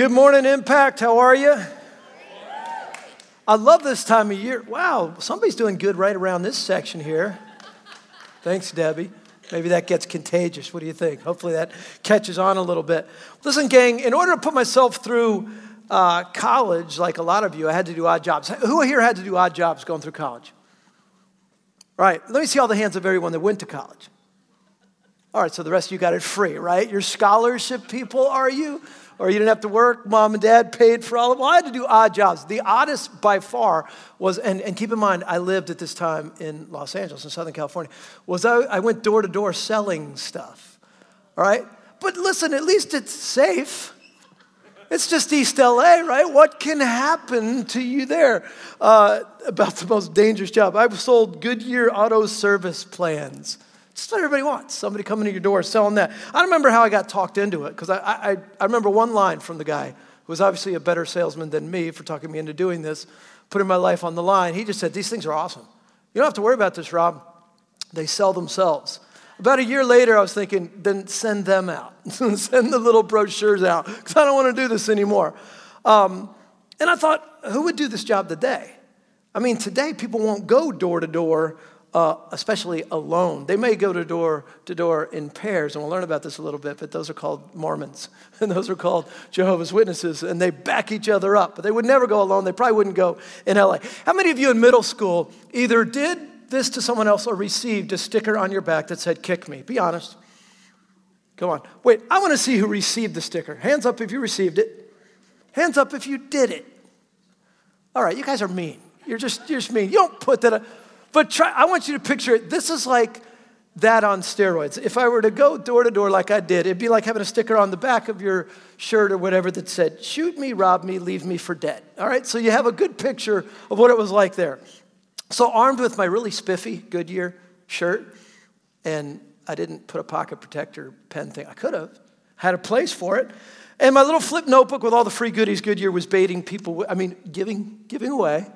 Good morning, Impact. How are you? I love this time of year. Wow, somebody's doing good right around this section here. Thanks, Debbie. Maybe that gets contagious. What do you think? Hopefully that catches on a little bit. Listen, gang, in order to put myself through uh, college, like a lot of you, I had to do odd jobs. Who here had to do odd jobs going through college? Right. Let me see all the hands of everyone that went to college. All right, so the rest of you got it free, right? Your scholarship people, are you? Or you didn't have to work. Mom and dad paid for all of it. Well, I had to do odd jobs. The oddest by far was, and, and keep in mind, I lived at this time in Los Angeles, in Southern California, was I, I went door to door selling stuff. All right? But listen, at least it's safe. It's just East LA, right? What can happen to you there? Uh, about the most dangerous job. I've sold Goodyear auto service plans. Just what everybody wants. Somebody coming to your door selling that. I don't remember how I got talked into it because I, I, I remember one line from the guy who was obviously a better salesman than me for talking me into doing this, putting my life on the line. He just said, These things are awesome. You don't have to worry about this, Rob. They sell themselves. About a year later, I was thinking, then send them out. send the little brochures out because I don't want to do this anymore. Um, and I thought, who would do this job today? I mean, today people won't go door to door uh, especially alone. They may go to door to door in pairs, and we'll learn about this a little bit, but those are called Mormons, and those are called Jehovah's Witnesses, and they back each other up. But they would never go alone. They probably wouldn't go in LA. How many of you in middle school either did this to someone else or received a sticker on your back that said, Kick me? Be honest. Come on. Wait, I want to see who received the sticker. Hands up if you received it. Hands up if you did it. All right, you guys are mean. You're just, you're just mean. You don't put that. Up. But try, I want you to picture it. This is like that on steroids. If I were to go door to door like I did, it'd be like having a sticker on the back of your shirt or whatever that said, shoot me, rob me, leave me for dead. All right, so you have a good picture of what it was like there. So, armed with my really spiffy Goodyear shirt, and I didn't put a pocket protector pen thing, I could have, had a place for it. And my little flip notebook with all the free goodies Goodyear was baiting people, I mean, giving, giving away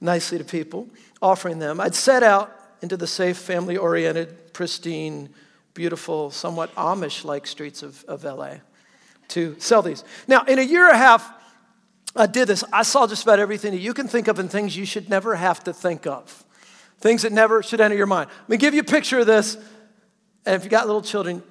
nicely to people offering them. I'd set out into the safe, family oriented, pristine, beautiful, somewhat Amish like streets of, of LA to sell these. Now, in a year and a half, I did this. I saw just about everything that you can think of and things you should never have to think of, things that never should enter your mind. Let me give you a picture of this. And if you got little children,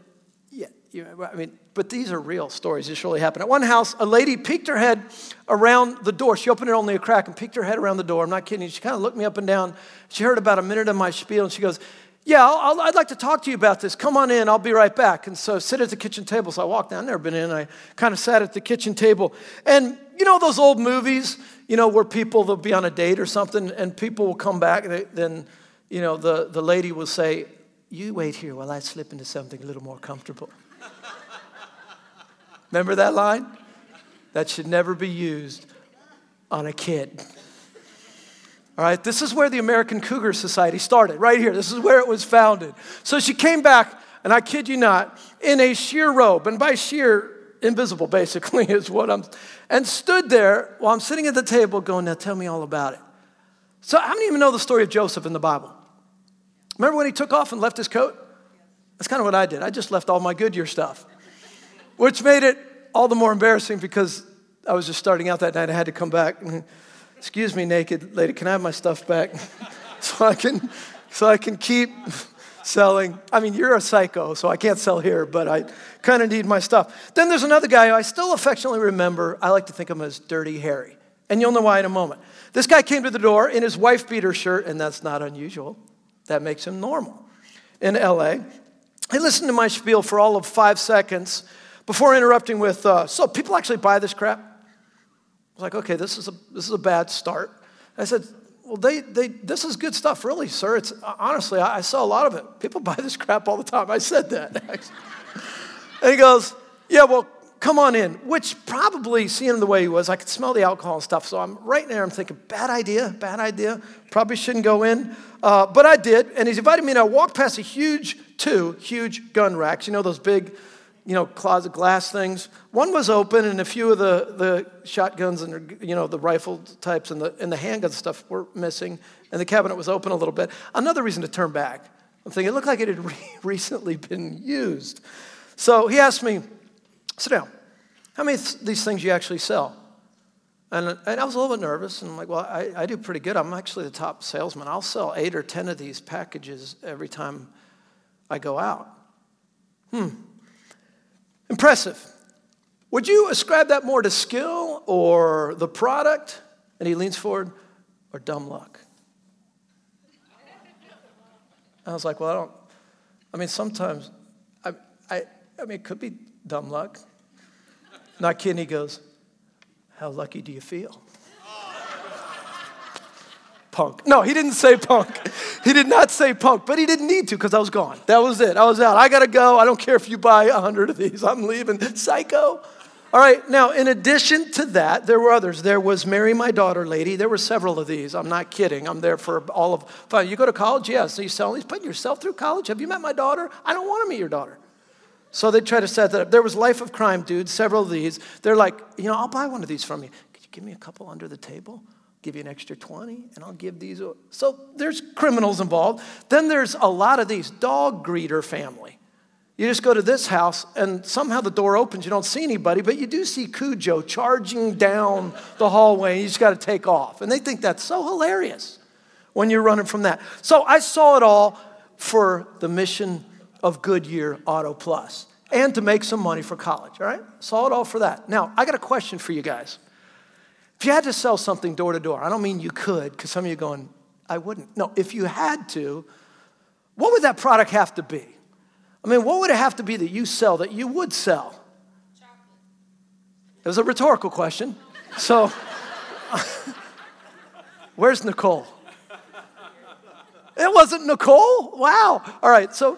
yeah, you, I mean, but these are real stories. This really happened. At one house, a lady peeked her head around the door. She opened it only a crack and peeked her head around the door. I'm not kidding. She kind of looked me up and down. She heard about a minute of my spiel and she goes, yeah, i would like to talk to you about this. Come on in. I'll be right back. And so sit at the kitchen table. So I walked down. I've never been in. I kind of sat at the kitchen table. And you know those old movies, you know, where people, they'll be on a date or something and people will come back. And then, you know, the, the lady will say, you wait here while I slip into something a little more comfortable. Remember that line? That should never be used on a kid. All right, this is where the American Cougar Society started, right here. This is where it was founded. So she came back, and I kid you not, in a sheer robe, and by sheer, invisible basically is what I'm, and stood there while I'm sitting at the table going, Now tell me all about it. So, how many even know the story of Joseph in the Bible? Remember when he took off and left his coat? That's kind of what I did. I just left all my Goodyear stuff which made it all the more embarrassing because I was just starting out that night. I had to come back. Excuse me, naked lady, can I have my stuff back so I can so I can keep selling? I mean, you're a psycho, so I can't sell here, but I kind of need my stuff. Then there's another guy I still affectionately remember. I like to think of him as Dirty Harry, and you'll know why in a moment. This guy came to the door in his wife beater shirt, and that's not unusual. That makes him normal. In LA, he listened to my spiel for all of five seconds before interrupting with, uh, so people actually buy this crap? I was like, okay, this is a, this is a bad start. I said, well, they, they, this is good stuff, really, sir. It's, honestly, I, I sell a lot of it. People buy this crap all the time. I said that. and he goes, yeah, well, come on in, which probably, seeing him the way he was, I could smell the alcohol and stuff. So I'm right there, I'm thinking, bad idea, bad idea. Probably shouldn't go in. Uh, but I did, and he's invited me, and I walked past a huge, two huge gun racks. You know, those big you know, closet glass things. One was open, and a few of the, the shotguns and you know the rifle types and the and the handgun stuff were missing, and the cabinet was open a little bit. Another reason to turn back. I'm thinking it looked like it had re- recently been used. So he asked me, "Sit down." How many th- these things you actually sell? And, and I was a little bit nervous, and I'm like, well, I, I do pretty good. I'm actually the top salesman. I'll sell eight or 10 of these packages every time I go out. Hmm. Impressive. Would you ascribe that more to skill or the product? And he leans forward, or dumb luck? I was like, well, I don't, I mean, sometimes, I, I, I mean, it could be dumb luck. Not kidding. He goes, how lucky do you feel? Punk. No, he didn't say punk. He did not say punk, but he didn't need to because I was gone. That was it. I was out. I got to go. I don't care if you buy a hundred of these. I'm leaving. Psycho. All right, now, in addition to that, there were others. There was Marry My Daughter Lady. There were several of these. I'm not kidding. I'm there for all of. You go to college? Yes. So you selling these? Putting yourself through college? Have you met my daughter? I don't want to meet your daughter. So they try to set that up. There was Life of Crime dude, several of these. They're like, you know, I'll buy one of these from you. Could you give me a couple under the table? Give you an extra 20, and I'll give these. So there's criminals involved. Then there's a lot of these dog greeter family. You just go to this house, and somehow the door opens. You don't see anybody, but you do see Cujo charging down the hallway. You just got to take off. And they think that's so hilarious when you're running from that. So I saw it all for the mission of Goodyear Auto Plus and to make some money for college, all right? Saw it all for that. Now, I got a question for you guys. If you had to sell something door to door, I don't mean you could, because some of you are going, I wouldn't. No, if you had to, what would that product have to be? I mean, what would it have to be that you sell that you would sell? Chocolate. It was a rhetorical question. So, where's Nicole? It wasn't Nicole? Wow. All right, so,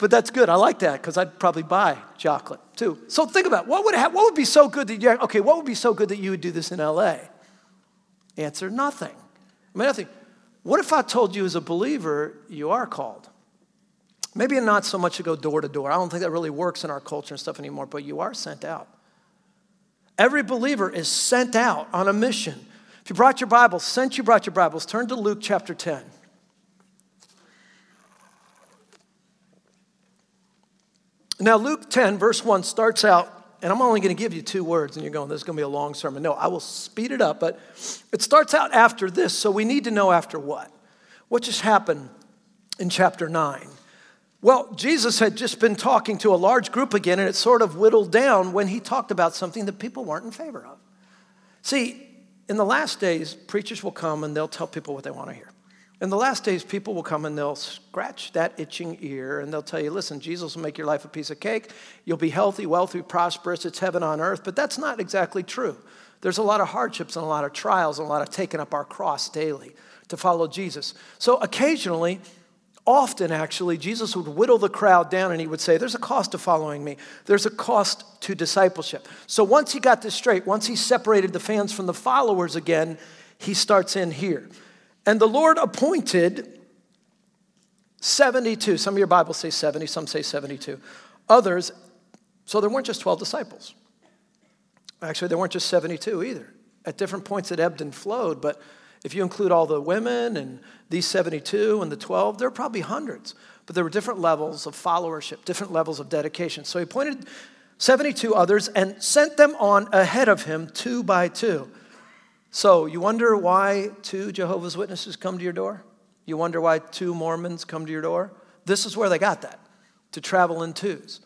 but that's good. I like that because I'd probably buy chocolate too. So think about what would what would be so good that you okay? What would be so good that you would do this in L.A.? Answer: Nothing. I mean, nothing. What if I told you as a believer you are called? Maybe not so much to go door to door. I don't think that really works in our culture and stuff anymore, but you are sent out. Every believer is sent out on a mission. If you brought your Bibles, since you brought your Bibles, turn to Luke chapter 10. Now, Luke 10, verse 1 starts out, and I'm only going to give you two words, and you're going, this is going to be a long sermon. No, I will speed it up, but it starts out after this, so we need to know after what. What just happened in chapter 9? Well, Jesus had just been talking to a large group again, and it sort of whittled down when he talked about something that people weren't in favor of. See, in the last days, preachers will come and they'll tell people what they want to hear. In the last days, people will come and they'll scratch that itching ear and they'll tell you, listen, Jesus will make your life a piece of cake. You'll be healthy, wealthy, prosperous. It's heaven on earth. But that's not exactly true. There's a lot of hardships and a lot of trials and a lot of taking up our cross daily to follow Jesus. So occasionally, often actually, Jesus would whittle the crowd down and he would say, There's a cost to following me, there's a cost to discipleship. So once he got this straight, once he separated the fans from the followers again, he starts in here. And the Lord appointed 72. Some of your Bibles say 70, some say 72. Others, so there weren't just 12 disciples. Actually, there weren't just 72 either. At different points, it ebbed and flowed, but if you include all the women and these 72 and the 12, there are probably hundreds. But there were different levels of followership, different levels of dedication. So he appointed 72 others and sent them on ahead of him two by two. So you wonder why two Jehovah's Witnesses come to your door? You wonder why two Mormons come to your door? This is where they got that, to travel in twos.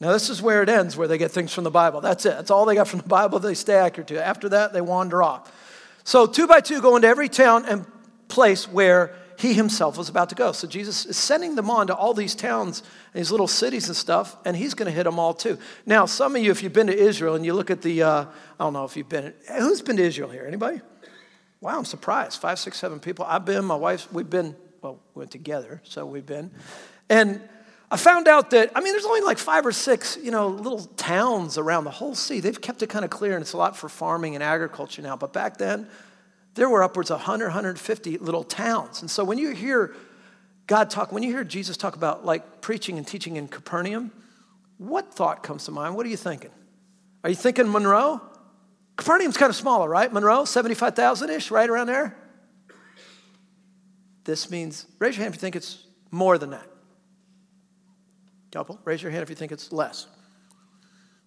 Now, this is where it ends, where they get things from the Bible. That's it. That's all they got from the Bible. They stay accurate to. After that, they wander off. So, two by two, go into every town and place where he himself was about to go. So, Jesus is sending them on to all these towns and these little cities and stuff, and he's going to hit them all too. Now, some of you, if you've been to Israel and you look at the, uh, I don't know if you've been, who's been to Israel here? Anybody? Wow, I'm surprised. Five, six, seven people. I've been, my wife, we've been, well, we went together, so we've been. And I found out that, I mean, there's only like five or six, you know, little towns around the whole sea. They've kept it kind of clear, and it's a lot for farming and agriculture now. But back then, there were upwards of 100, 150 little towns. And so when you hear God talk, when you hear Jesus talk about like preaching and teaching in Capernaum, what thought comes to mind? What are you thinking? Are you thinking Monroe? Capernaum's kind of smaller, right? Monroe, 75,000 ish, right around there? This means, raise your hand if you think it's more than that. Couple, raise your hand if you think it's less.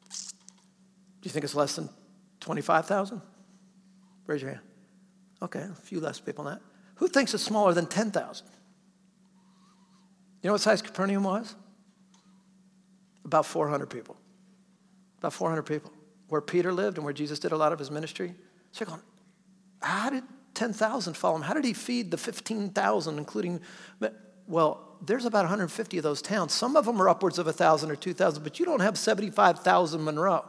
Do you think it's less than 25,000? Raise your hand. Okay, a few less people than that. Who thinks it's smaller than 10,000? You know what size Capernaum was? About 400 people. About 400 people. Where Peter lived and where Jesus did a lot of his ministry. So you're going, how did 10,000 follow him? How did he feed the 15,000, including, well, there's about 150 of those towns. Some of them are upwards of 1,000 or 2,000, but you don't have 75,000 Monroe.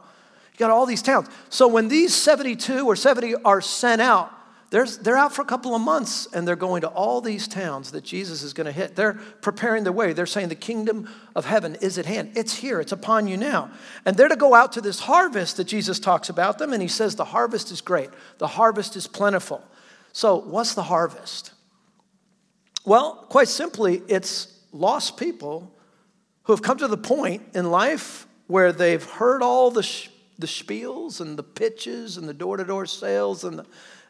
You got all these towns. So when these 72 or 70 are sent out, they're out for a couple of months and they're going to all these towns that Jesus is going to hit. They're preparing their way. They're saying the kingdom of heaven is at hand. It's here, it's upon you now. And they're to go out to this harvest that Jesus talks about them. And he says the harvest is great, the harvest is plentiful. So, what's the harvest? Well, quite simply, it's lost people who have come to the point in life where they've heard all the, sh- the spiels and the pitches and the door to door sales and the,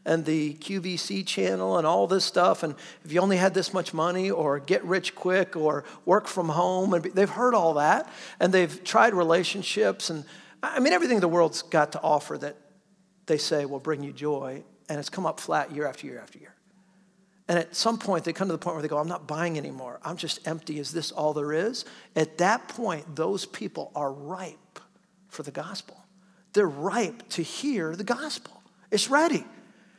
and the QVC channel and all this stuff. And if you only had this much money, or get rich quick, or work from home, and they've heard all that. And they've tried relationships. And I mean, everything the world's got to offer that they say will bring you joy. And it's come up flat year after year after year. And at some point, they come to the point where they go, I'm not buying anymore. I'm just empty. Is this all there is? At that point, those people are ripe for the gospel. They're ripe to hear the gospel. It's ready.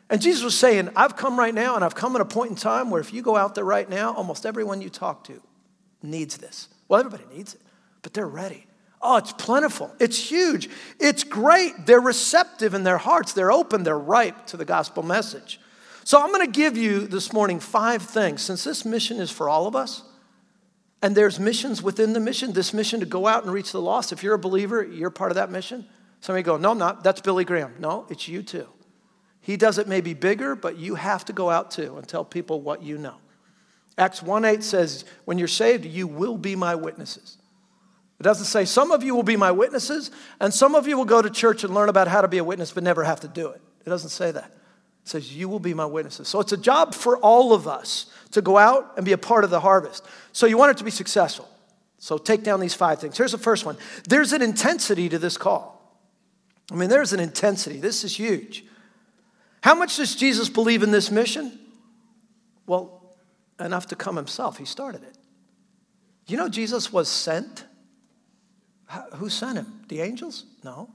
And Jesus was saying, I've come right now, and I've come at a point in time where if you go out there right now, almost everyone you talk to needs this. Well, everybody needs it, but they're ready. Oh, it's plentiful. It's huge. It's great. They're receptive in their hearts. They're open. They're ripe to the gospel message. So I'm going to give you this morning five things. Since this mission is for all of us, and there's missions within the mission, this mission to go out and reach the lost. If you're a believer, you're part of that mission. Somebody go, no, I'm not. That's Billy Graham. No, it's you too. He does it maybe bigger, but you have to go out too and tell people what you know. Acts 1 8 says, when you're saved, you will be my witnesses. It doesn't say some of you will be my witnesses, and some of you will go to church and learn about how to be a witness but never have to do it. It doesn't say that It says, You will be my witnesses. So it's a job for all of us to go out and be a part of the harvest. So you want it to be successful. So take down these five things. Here's the first one there's an intensity to this call. I mean, there's an intensity. This is huge. How much does Jesus believe in this mission? Well, enough to come himself. He started it. You know, Jesus was sent. Who sent him? The angels? No.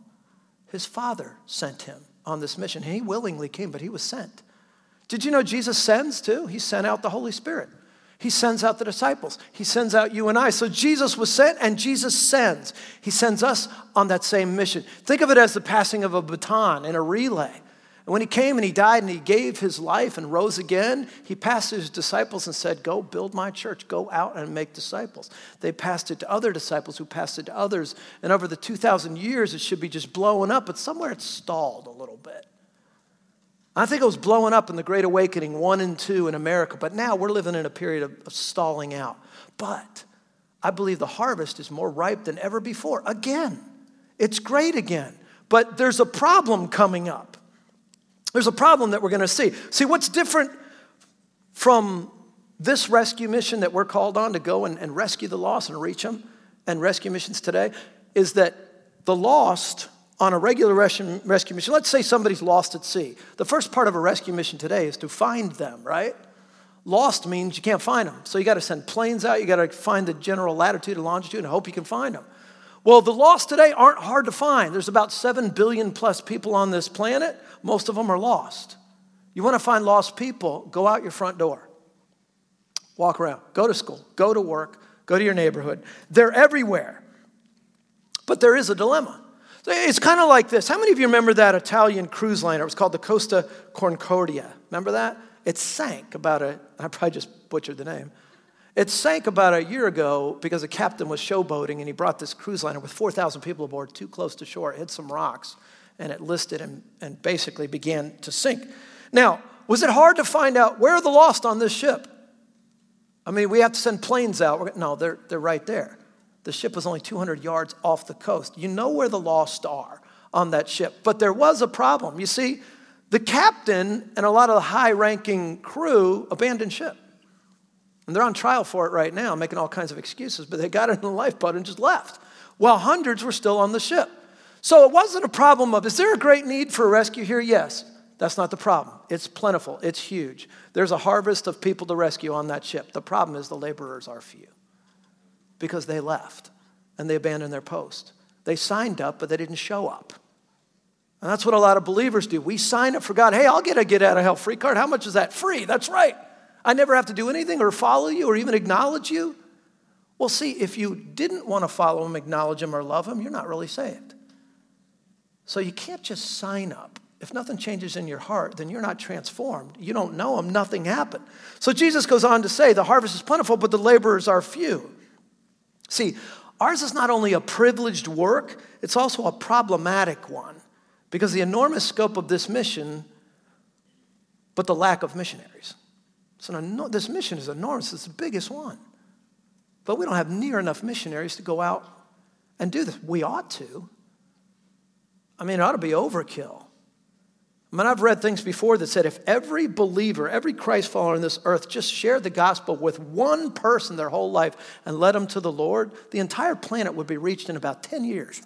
His Father sent him on this mission. He willingly came, but he was sent. Did you know Jesus sends too? He sent out the Holy Spirit. He sends out the disciples. He sends out you and I. So Jesus was sent and Jesus sends. He sends us on that same mission. Think of it as the passing of a baton in a relay. And when he came and he died and he gave his life and rose again, he passed to his disciples and said, Go build my church. Go out and make disciples. They passed it to other disciples who passed it to others. And over the 2,000 years, it should be just blowing up, but somewhere it's stalled a little bit. I think it was blowing up in the Great Awakening, one and two in America, but now we're living in a period of, of stalling out. But I believe the harvest is more ripe than ever before. Again, it's great again. But there's a problem coming up. There's a problem that we're going to see. See, what's different from this rescue mission that we're called on to go and, and rescue the lost and reach them and rescue missions today is that the lost on a regular rescue mission, let's say somebody's lost at sea. The first part of a rescue mission today is to find them, right? Lost means you can't find them. So you got to send planes out, you got to find the general latitude and longitude and hope you can find them. Well, the lost today aren't hard to find. There's about 7 billion plus people on this planet. Most of them are lost. You want to find lost people, go out your front door. Walk around, go to school, go to work, go to your neighborhood. They're everywhere. But there is a dilemma. It's kind of like this. How many of you remember that Italian cruise liner? It was called the Costa Concordia. Remember that? It sank about a, I probably just butchered the name. It sank about a year ago because the captain was showboating and he brought this cruise liner with 4,000 people aboard too close to shore. It hit some rocks and it listed and, and basically began to sink. Now, was it hard to find out where are the lost on this ship? I mean, we have to send planes out. No, they're, they're right there. The ship was only 200 yards off the coast. You know where the lost are on that ship. But there was a problem. You see, the captain and a lot of the high ranking crew abandoned ship. And they're on trial for it right now, making all kinds of excuses, but they got in the lifeboat and just left. While hundreds were still on the ship. So it wasn't a problem of, is there a great need for a rescue here? Yes. That's not the problem. It's plentiful, it's huge. There's a harvest of people to rescue on that ship. The problem is the laborers are few because they left and they abandoned their post. They signed up, but they didn't show up. And that's what a lot of believers do. We sign up for God. Hey, I'll get a get out of hell free card. How much is that? Free. That's right. I never have to do anything or follow you or even acknowledge you. Well, see, if you didn't want to follow him, acknowledge him, or love him, you're not really saved. So you can't just sign up. If nothing changes in your heart, then you're not transformed. You don't know him, nothing happened. So Jesus goes on to say, The harvest is plentiful, but the laborers are few. See, ours is not only a privileged work, it's also a problematic one because the enormous scope of this mission, but the lack of missionaries. So this mission is enormous, it's the biggest one. But we don't have near enough missionaries to go out and do this. We ought to. I mean, it ought to be overkill. I mean, I've read things before that said if every believer, every Christ follower on this earth just shared the gospel with one person their whole life and led them to the Lord, the entire planet would be reached in about 10 years.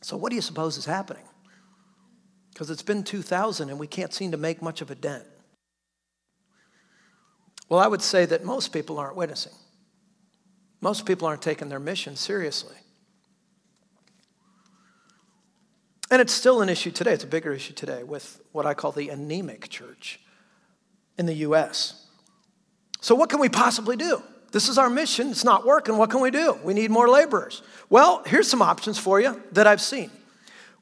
So, what do you suppose is happening? Because it's been 2000 and we can't seem to make much of a dent. Well, I would say that most people aren't witnessing. Most people aren't taking their mission seriously. And it's still an issue today. It's a bigger issue today with what I call the anemic church in the U.S. So, what can we possibly do? This is our mission. It's not working. What can we do? We need more laborers. Well, here's some options for you that I've seen.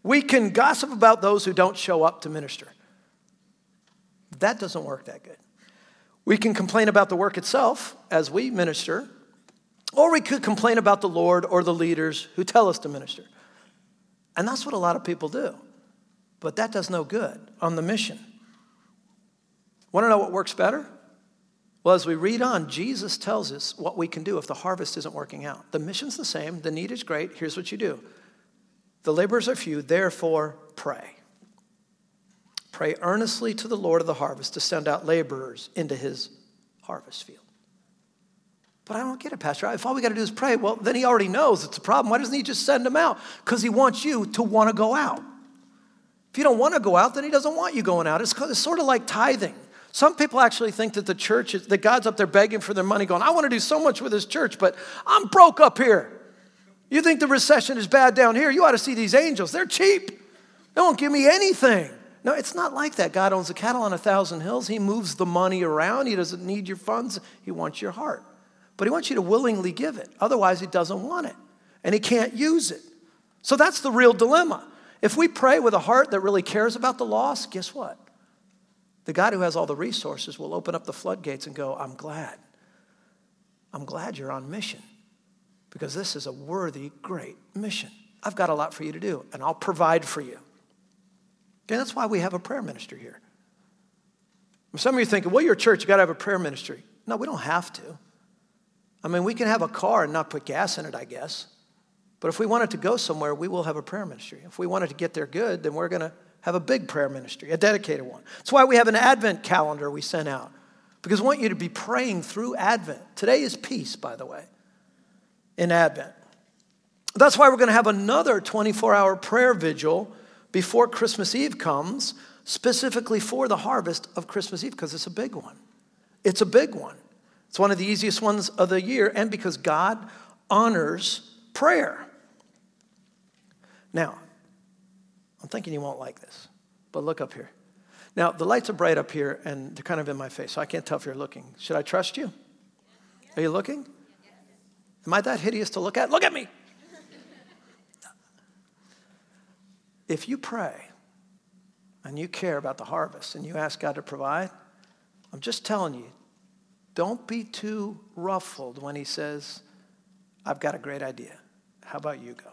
We can gossip about those who don't show up to minister. That doesn't work that good. We can complain about the work itself as we minister, or we could complain about the Lord or the leaders who tell us to minister. And that's what a lot of people do. But that does no good on the mission. Want to know what works better? Well, as we read on, Jesus tells us what we can do if the harvest isn't working out. The mission's the same, the need is great. Here's what you do the laborers are few, therefore pray. Pray earnestly to the Lord of the harvest to send out laborers into his harvest field. But I don't get it, Pastor. If all we got to do is pray, well, then he already knows it's a problem. Why doesn't he just send them out? Because he wants you to want to go out. If you don't want to go out, then he doesn't want you going out. It's, it's sort of like tithing. Some people actually think that the church is, that God's up there begging for their money, going, I want to do so much with this church, but I'm broke up here. You think the recession is bad down here? You ought to see these angels. They're cheap. They won't give me anything. No, it's not like that. God owns the cattle on a thousand hills. He moves the money around. He doesn't need your funds. He wants your heart. But He wants you to willingly give it. Otherwise, He doesn't want it. And He can't use it. So that's the real dilemma. If we pray with a heart that really cares about the lost, guess what? The God who has all the resources will open up the floodgates and go, I'm glad. I'm glad you're on mission because this is a worthy, great mission. I've got a lot for you to do, and I'll provide for you. Okay, that's why we have a prayer ministry here. Some of you thinking, well, you're a church, you got to have a prayer ministry. No, we don't have to. I mean, we can have a car and not put gas in it, I guess. But if we wanted to go somewhere, we will have a prayer ministry. If we wanted to get there good, then we're going to have a big prayer ministry, a dedicated one. That's why we have an Advent calendar we sent out, because we want you to be praying through Advent. Today is peace, by the way, in Advent. That's why we're going to have another 24 hour prayer vigil before Christmas Eve comes, specifically for the harvest of Christmas Eve, because it's a big one. It's a big one. It's one of the easiest ones of the year, and because God honors prayer. Now, I'm thinking you won't like this, but look up here. Now, the lights are bright up here and they're kind of in my face, so I can't tell if you're looking. Should I trust you? Are you looking? Am I that hideous to look at? Look at me. If you pray and you care about the harvest and you ask God to provide, I'm just telling you, don't be too ruffled when He says, I've got a great idea. How about you go?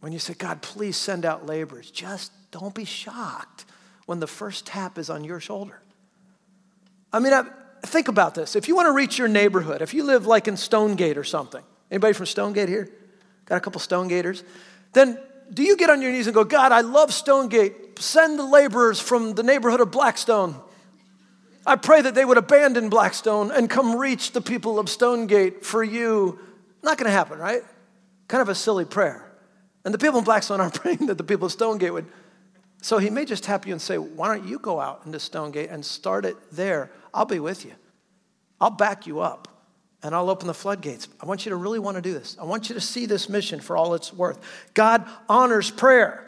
When you say, God, please send out laborers, just don't be shocked when the first tap is on your shoulder. I mean, I, think about this. If you want to reach your neighborhood, if you live like in Stonegate or something, anybody from Stonegate here? Got a couple Stonegaters? Then do you get on your knees and go, God, I love Stonegate. Send the laborers from the neighborhood of Blackstone. I pray that they would abandon Blackstone and come reach the people of Stonegate for you. Not going to happen, right? Kind of a silly prayer. And the people in Blackstone aren't praying that the people of Stonegate would. So he may just tap you and say, Why don't you go out into Stonegate and start it there? I'll be with you. I'll back you up and I'll open the floodgates. I want you to really want to do this. I want you to see this mission for all it's worth. God honors prayer.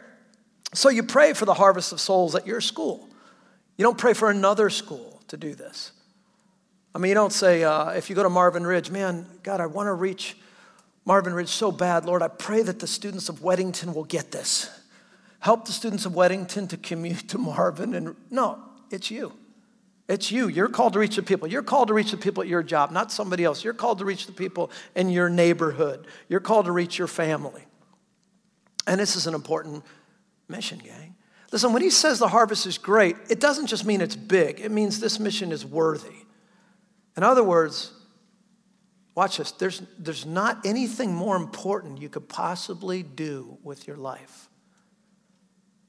So you pray for the harvest of souls at your school. You don't pray for another school to do this. I mean, you don't say, uh, if you go to Marvin Ridge, man, God, I want to reach Marvin Ridge so bad. Lord, I pray that the students of Weddington will get this. Help the students of Weddington to commute to Marvin. And no, it's you. It's you. You're called to reach the people. You're called to reach the people at your job, not somebody else. You're called to reach the people in your neighborhood. You're called to reach your family. And this is an important mission, gang. Listen, when he says the harvest is great, it doesn't just mean it's big, it means this mission is worthy. In other words, watch this there's, there's not anything more important you could possibly do with your life.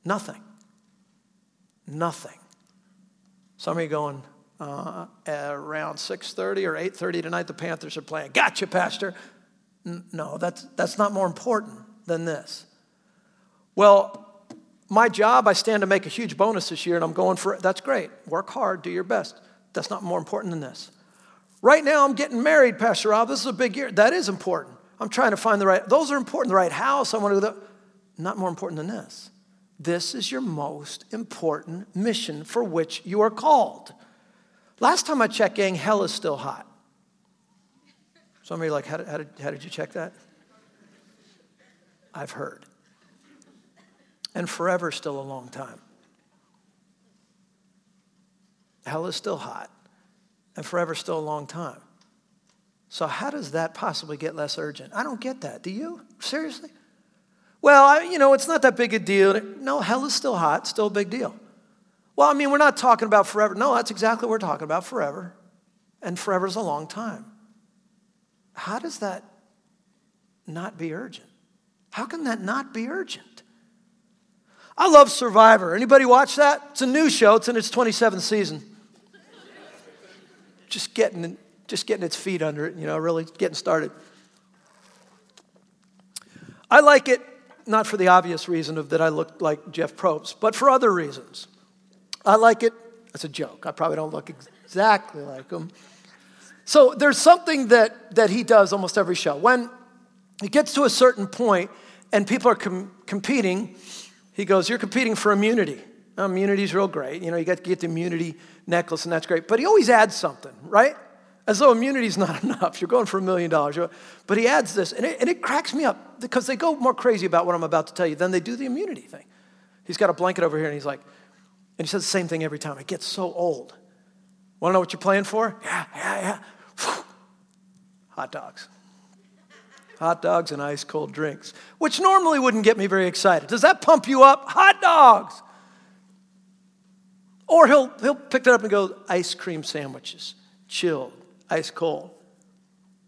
Nothing. Nothing. Some of you going, uh, around 6.30 or 8.30 tonight, the Panthers are playing. Gotcha, Pastor. N- no, that's, that's not more important than this. Well, my job, I stand to make a huge bonus this year, and I'm going for it. That's great. Work hard, do your best. That's not more important than this. Right now, I'm getting married, Pastor Rob. This is a big year. That is important. I'm trying to find the right, those are important. The right house, I want to. Not more important than this. This is your most important mission for which you are called. Last time I checked, gang, hell is still hot. Some of you are like, how did, how did, how did you check that? I've heard. And forever still a long time. Hell is still hot and forever still a long time. So, how does that possibly get less urgent? I don't get that. Do you? Seriously? Well, I, you know, it's not that big a deal. No, hell is still hot, still a big deal. Well, I mean, we're not talking about forever. No, that's exactly what we're talking about forever. And forever is a long time. How does that not be urgent? How can that not be urgent? I love Survivor. Anybody watch that? It's a new show. It's in its 27th season just getting, just getting its feet under it, you know, really getting started. I like it not for the obvious reason of that I look like Jeff Probst, but for other reasons. I like it, that's a joke. I probably don't look exactly like him. So there's something that, that he does almost every show. When he gets to a certain point and people are com- competing, he goes, You're competing for immunity. Now, immunity's real great. You know, you got to get the immunity necklace, and that's great. But he always adds something, right? As though immunity is not enough. You're going for a million dollars. But he adds this, and it, and it cracks me up because they go more crazy about what I'm about to tell you than they do the immunity thing. He's got a blanket over here, and he's like, and he says the same thing every time. It gets so old. Want to know what you're playing for? Yeah, yeah, yeah. Hot dogs. Hot dogs and ice cold drinks, which normally wouldn't get me very excited. Does that pump you up? Hot dogs. Or he'll, he'll pick that up and go, ice cream sandwiches, chilled, ice cold.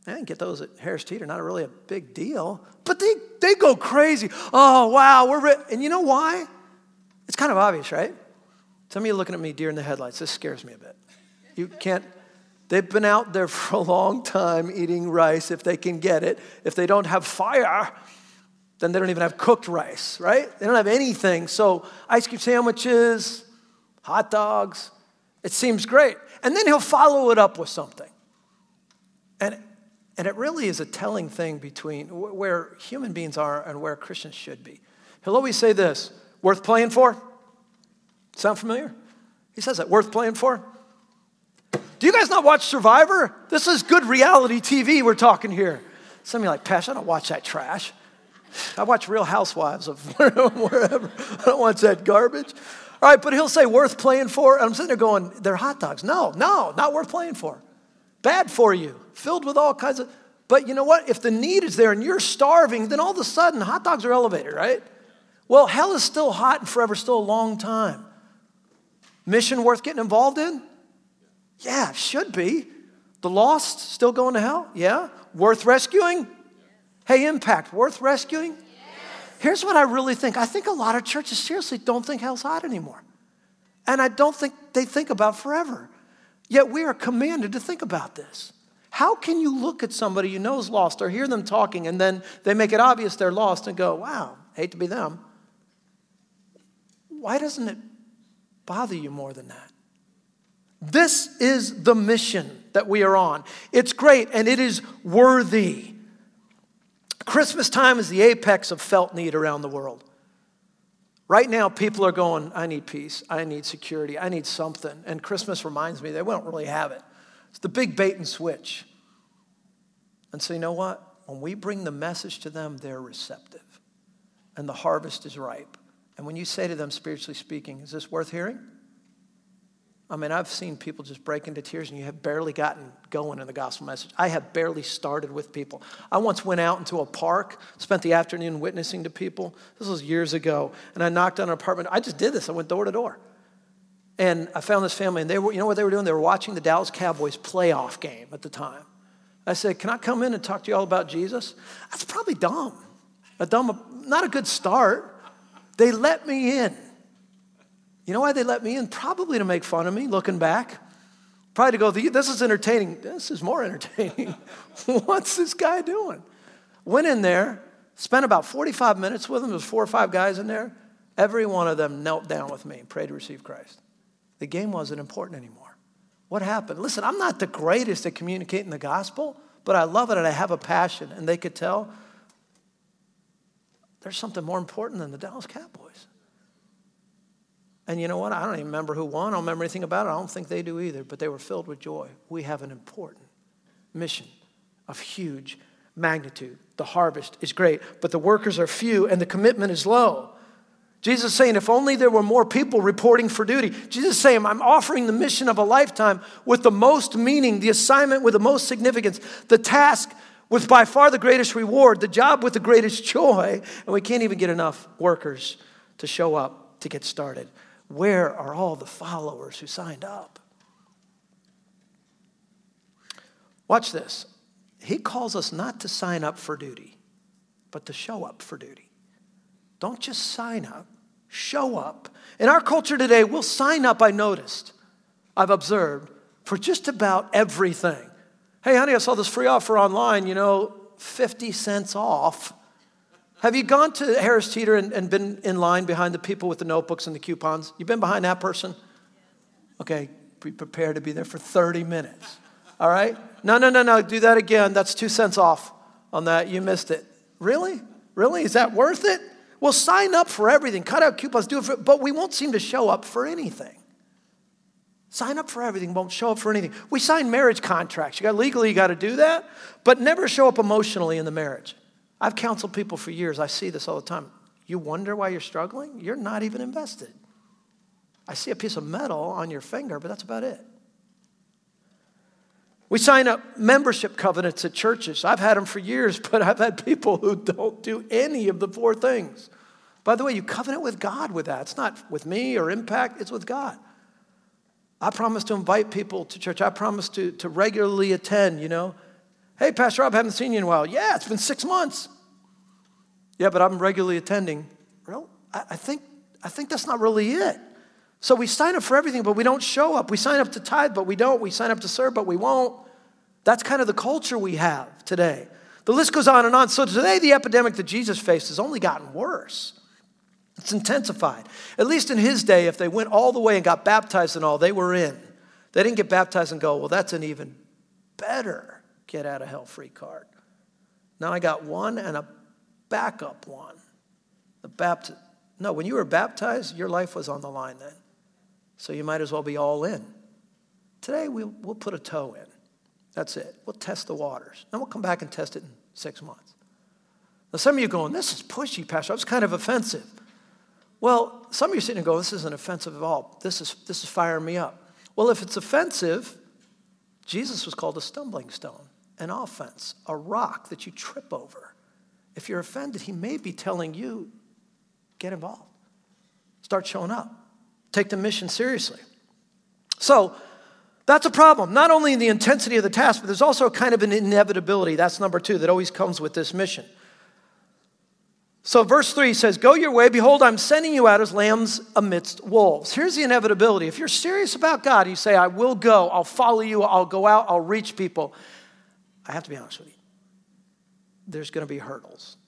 I didn't get those at Harris Teeter, not really a big deal. But they, they go crazy. Oh, wow, we're re-. And you know why? It's kind of obvious, right? Some of you looking at me deer in the headlights. This scares me a bit. You can't, they've been out there for a long time eating rice if they can get it. If they don't have fire, then they don't even have cooked rice, right? They don't have anything. So, ice cream sandwiches, hot dogs. It seems great. And then he'll follow it up with something. And, it really is a telling thing between where human beings are and where Christians should be. He'll always say this worth playing for? Sound familiar? He says that, worth playing for? Do you guys not watch Survivor? This is good reality TV we're talking here. Some of you like, Pash, I don't watch that trash. I watch Real Housewives of wherever. I don't watch that garbage. All right, but he'll say worth playing for. And I'm sitting there going, they're hot dogs. No, no, not worth playing for. Bad for you, filled with all kinds of. But you know what? If the need is there and you're starving, then all of a sudden hot dogs are elevated, right? Well, hell is still hot and forever still a long time. Mission worth getting involved in? Yeah, should be. The lost still going to hell? Yeah. Worth rescuing? Hey, impact, worth rescuing? Here's what I really think I think a lot of churches seriously don't think hell's hot anymore. And I don't think they think about forever. Yet we are commanded to think about this. How can you look at somebody you know is lost or hear them talking and then they make it obvious they're lost and go, wow, hate to be them? Why doesn't it bother you more than that? This is the mission that we are on. It's great and it is worthy. Christmas time is the apex of felt need around the world. Right now, people are going, I need peace, I need security, I need something. And Christmas reminds me they don't really have it. It's the big bait and switch. And so, you know what? When we bring the message to them, they're receptive. And the harvest is ripe. And when you say to them, spiritually speaking, is this worth hearing? I mean, I've seen people just break into tears and you have barely gotten going in the gospel message. I have barely started with people. I once went out into a park, spent the afternoon witnessing to people. This was years ago. And I knocked on an apartment. I just did this. I went door to door. And I found this family, and they were, you know what they were doing? They were watching the Dallas Cowboys playoff game at the time. I said, Can I come in and talk to you all about Jesus? That's probably dumb. A dumb, not a good start. They let me in. You know why they let me in? Probably to make fun of me, looking back. Probably to go, this is entertaining. This is more entertaining. What's this guy doing? Went in there, spent about 45 minutes with him. There was four or five guys in there. Every one of them knelt down with me and prayed to receive Christ. The game wasn't important anymore. What happened? Listen, I'm not the greatest at communicating the gospel, but I love it and I have a passion. And they could tell there's something more important than the Dallas Cowboys. And you know what? I don't even remember who won. I don't remember anything about it. I don't think they do either, but they were filled with joy. We have an important mission of huge magnitude. The harvest is great, but the workers are few and the commitment is low. Jesus saying, if only there were more people reporting for duty. Jesus saying, I'm offering the mission of a lifetime with the most meaning, the assignment with the most significance, the task with by far the greatest reward, the job with the greatest joy, and we can't even get enough workers to show up to get started. Where are all the followers who signed up? Watch this. He calls us not to sign up for duty, but to show up for duty. Don't just sign up, show up. In our culture today, we'll sign up, I noticed, I've observed, for just about everything. Hey, honey, I saw this free offer online, you know, 50 cents off. Have you gone to Harris Teeter and, and been in line behind the people with the notebooks and the coupons? You've been behind that person? Okay, be prepared to be there for 30 minutes. All right? No, no, no, no. Do that again. That's two cents off on that. You missed it. Really? Really? Is that worth it? Well, sign up for everything. Cut out coupons, do it for, but we won't seem to show up for anything. Sign up for everything, won't show up for anything. We sign marriage contracts. You got legally, you got to do that, but never show up emotionally in the marriage. I've counseled people for years. I see this all the time. You wonder why you're struggling? You're not even invested. I see a piece of metal on your finger, but that's about it. We sign up membership covenants at churches. I've had them for years, but I've had people who don't do any of the four things. By the way, you covenant with God with that. It's not with me or impact, it's with God. I promise to invite people to church. I promise to, to regularly attend, you know. Hey, Pastor Rob, I haven't seen you in a while. Yeah, it's been six months. Yeah, but I'm regularly attending. Well, I, I think, I think that's not really it. So we sign up for everything, but we don't show up. We sign up to tithe, but we don't. We sign up to serve, but we won't. That's kind of the culture we have today. The list goes on and on. So today, the epidemic that Jesus faced has only gotten worse. It's intensified. At least in his day, if they went all the way and got baptized and all, they were in. They didn't get baptized and go, well, that's an even better get out of hell free card. Now I got one and a backup one. The baptism. No, when you were baptized, your life was on the line then. So you might as well be all in. Today, we'll, we'll put a toe in. That's it. We'll test the waters. Then we'll come back and test it in six months. Now, some of you going, this is pushy, Pastor. That's kind of offensive. Well, some of you sitting and go, this isn't offensive at all. This is, this is firing me up. Well, if it's offensive, Jesus was called a stumbling stone an offense, a rock that you trip over. If you're offended, he may be telling you, get involved, start showing up, take the mission seriously. So, that's a problem, not only in the intensity of the task, but there's also kind of an inevitability. That's number two that always comes with this mission. So, verse 3 says, Go your way. Behold, I'm sending you out as lambs amidst wolves. Here's the inevitability. If you're serious about God, you say, I will go. I'll follow you. I'll go out. I'll reach people. I have to be honest with you. There's going to be hurdles.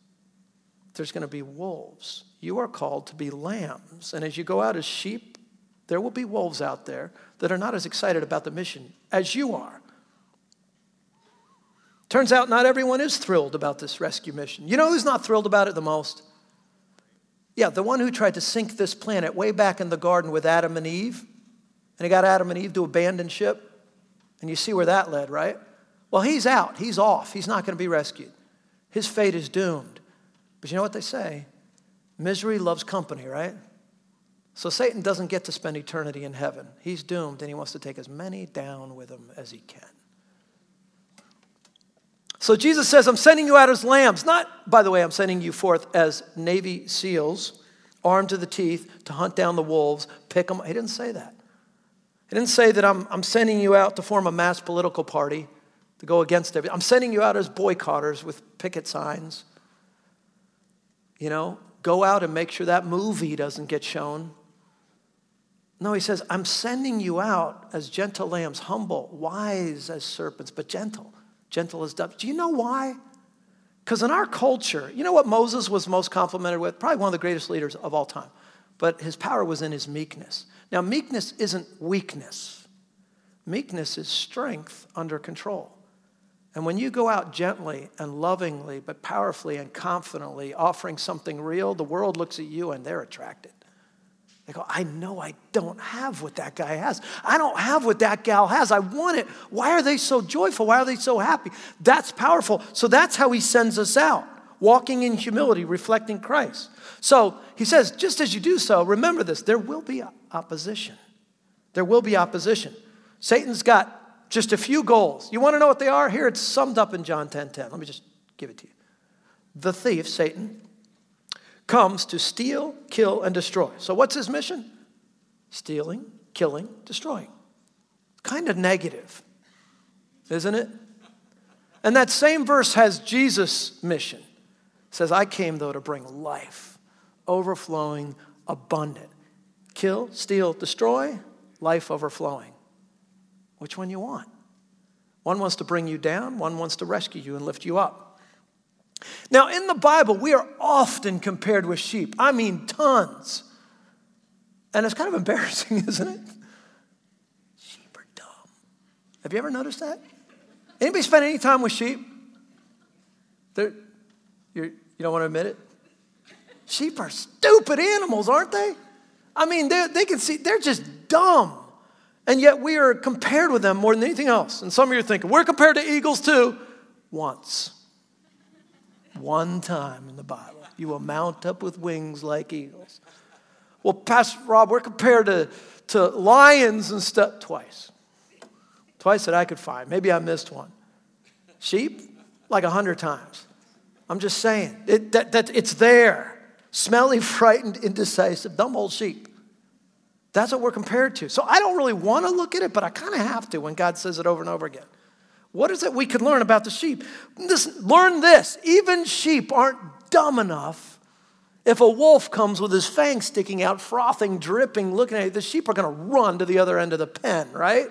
There's going to be wolves. You are called to be lambs. And as you go out as sheep, there will be wolves out there that are not as excited about the mission as you are. Turns out not everyone is thrilled about this rescue mission. You know who's not thrilled about it the most? Yeah, the one who tried to sink this planet way back in the garden with Adam and Eve. And he got Adam and Eve to abandon ship. And you see where that led, right? Well, he's out. He's off. He's not going to be rescued. His fate is doomed. But you know what they say? Misery loves company, right? So Satan doesn't get to spend eternity in heaven. He's doomed, and he wants to take as many down with him as he can. So Jesus says, I'm sending you out as lambs. Not, by the way, I'm sending you forth as Navy SEALs, armed to the teeth, to hunt down the wolves, pick them. He didn't say that. He didn't say that I'm, I'm sending you out to form a mass political party to go against everything. I'm sending you out as boycotters with picket signs. You know, go out and make sure that movie doesn't get shown. No, he says, I'm sending you out as gentle lambs, humble, wise as serpents, but gentle gentle as doves. Do you know why? Because in our culture, you know what Moses was most complimented with? Probably one of the greatest leaders of all time. But his power was in his meekness. Now, meekness isn't weakness, meekness is strength under control. And when you go out gently and lovingly, but powerfully and confidently, offering something real, the world looks at you and they're attracted. They go, I know I don't have what that guy has. I don't have what that gal has. I want it. Why are they so joyful? Why are they so happy? That's powerful. So that's how he sends us out, walking in humility, reflecting Christ. So he says, just as you do so, remember this there will be opposition. There will be opposition. Satan's got just a few goals. You want to know what they are? Here it's summed up in John 10 10. Let me just give it to you. The thief, Satan, comes to steal, kill, and destroy. So, what's his mission? Stealing, killing, destroying. Kind of negative, isn't it? And that same verse has Jesus' mission. It says, I came, though, to bring life, overflowing, abundant. Kill, steal, destroy, life overflowing. Which one you want? One wants to bring you down, one wants to rescue you and lift you up. Now, in the Bible, we are often compared with sheep. I mean, tons. And it's kind of embarrassing, isn't it? Sheep are dumb. Have you ever noticed that? Anybody spend any time with sheep? You're, you do not want to admit it? Sheep are stupid animals, aren't they? I mean, they can see, they're just dumb. And yet we are compared with them more than anything else. And some of you are thinking, we're compared to eagles too. Once. One time in the Bible. You will mount up with wings like eagles. Well, Pastor Rob, we're compared to, to lions and stuff twice. Twice that I could find. Maybe I missed one. Sheep, like a hundred times. I'm just saying, it, that, that it's there. Smelly, frightened, indecisive, dumb old sheep. That's what we're compared to. So I don't really want to look at it, but I kind of have to when God says it over and over again. What is it we can learn about the sheep? This, learn this even sheep aren't dumb enough. If a wolf comes with his fangs sticking out, frothing, dripping, looking at you, the sheep are going to run to the other end of the pen, right?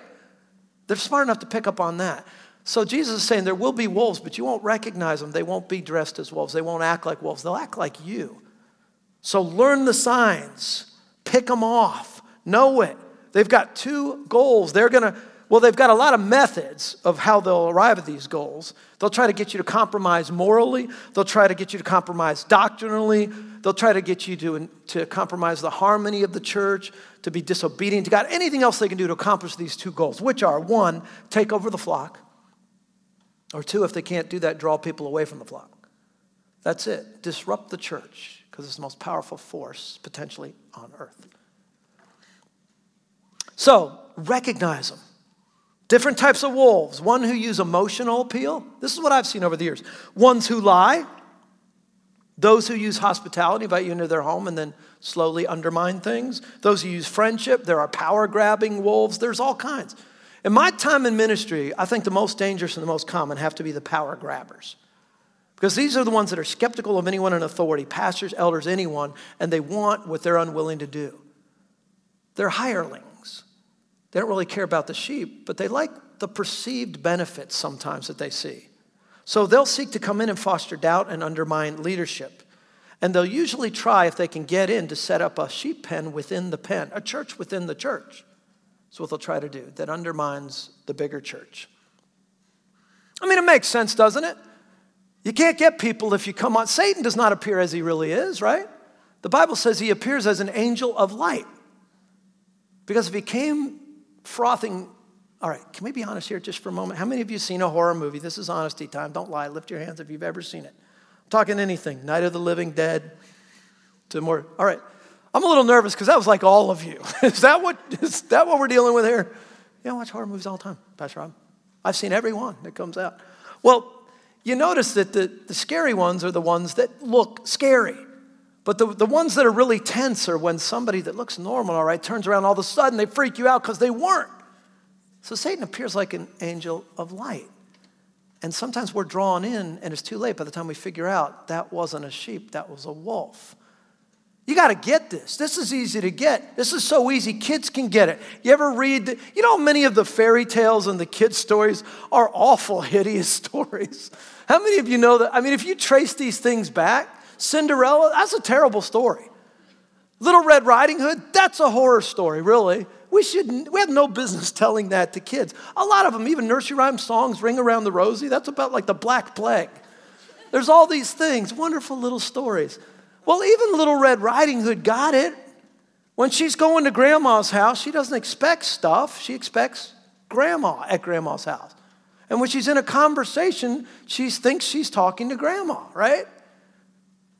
They're smart enough to pick up on that. So Jesus is saying there will be wolves, but you won't recognize them. They won't be dressed as wolves. They won't act like wolves. They'll act like you. So learn the signs, pick them off, know it. They've got two goals. They're going to well, they've got a lot of methods of how they'll arrive at these goals. They'll try to get you to compromise morally, they'll try to get you to compromise doctrinally, they'll try to get you to, to compromise the harmony of the church, to be disobedient to God, anything else they can do to accomplish these two goals, which are one, take over the flock, or two, if they can't do that, draw people away from the flock. That's it. Disrupt the church, because it's the most powerful force potentially on earth. So, recognize them. Different types of wolves. One who use emotional appeal. This is what I've seen over the years. Ones who lie. Those who use hospitality, invite you into their home and then slowly undermine things. Those who use friendship. There are power grabbing wolves. There's all kinds. In my time in ministry, I think the most dangerous and the most common have to be the power grabbers. Because these are the ones that are skeptical of anyone in authority, pastors, elders, anyone, and they want what they're unwilling to do. They're hirelings. They don't really care about the sheep, but they like the perceived benefits sometimes that they see. So they'll seek to come in and foster doubt and undermine leadership. And they'll usually try, if they can get in, to set up a sheep pen within the pen, a church within the church. That's what they'll try to do, that undermines the bigger church. I mean, it makes sense, doesn't it? You can't get people if you come on. Satan does not appear as he really is, right? The Bible says he appears as an angel of light. Because if he came frothing, all right, can we be honest here just for a moment? How many of you seen a horror movie? This is honesty time. Don't lie. Lift your hands if you've ever seen it. I'm talking anything. Night of the Living Dead to more. All right. I'm a little nervous because that was like all of you. is that what is that what we're dealing with here? Yeah, I watch horror movies all the time, Pastor Rob. I've seen every one that comes out. Well, you notice that the, the scary ones are the ones that look scary. But the, the ones that are really tense are when somebody that looks normal, all right, turns around all of a sudden, they freak you out because they weren't. So Satan appears like an angel of light. And sometimes we're drawn in, and it's too late by the time we figure out that wasn't a sheep, that was a wolf. You got to get this. This is easy to get. This is so easy. Kids can get it. You ever read, the, you know, many of the fairy tales and the kids' stories are awful, hideous stories. How many of you know that? I mean, if you trace these things back, Cinderella, that's a terrible story. Little Red Riding Hood, that's a horror story, really. We should we have no business telling that to kids. A lot of them, even nursery rhyme songs, Ring Around the Rosie, that's about like the Black Plague. There's all these things, wonderful little stories. Well, even Little Red Riding Hood got it. When she's going to grandma's house, she doesn't expect stuff, she expects grandma at grandma's house. And when she's in a conversation, she thinks she's talking to grandma, right?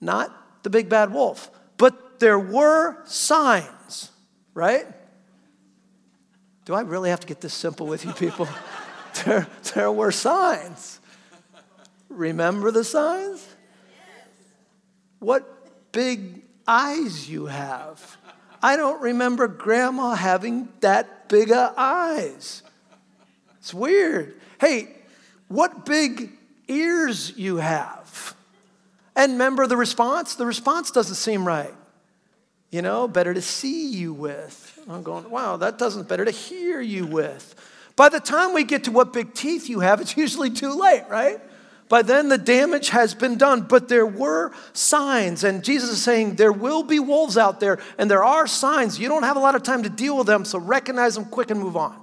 Not the big bad wolf. But there were signs, right? Do I really have to get this simple with you people? there, there were signs. Remember the signs? What big eyes you have. I don't remember grandma having that big of eyes. It's weird. Hey, what big ears you have. And remember the response? The response doesn't seem right. You know, better to see you with. I'm going, wow, that doesn't better to hear you with. By the time we get to what big teeth you have, it's usually too late, right? By then, the damage has been done, but there were signs. And Jesus is saying there will be wolves out there, and there are signs. You don't have a lot of time to deal with them, so recognize them quick and move on.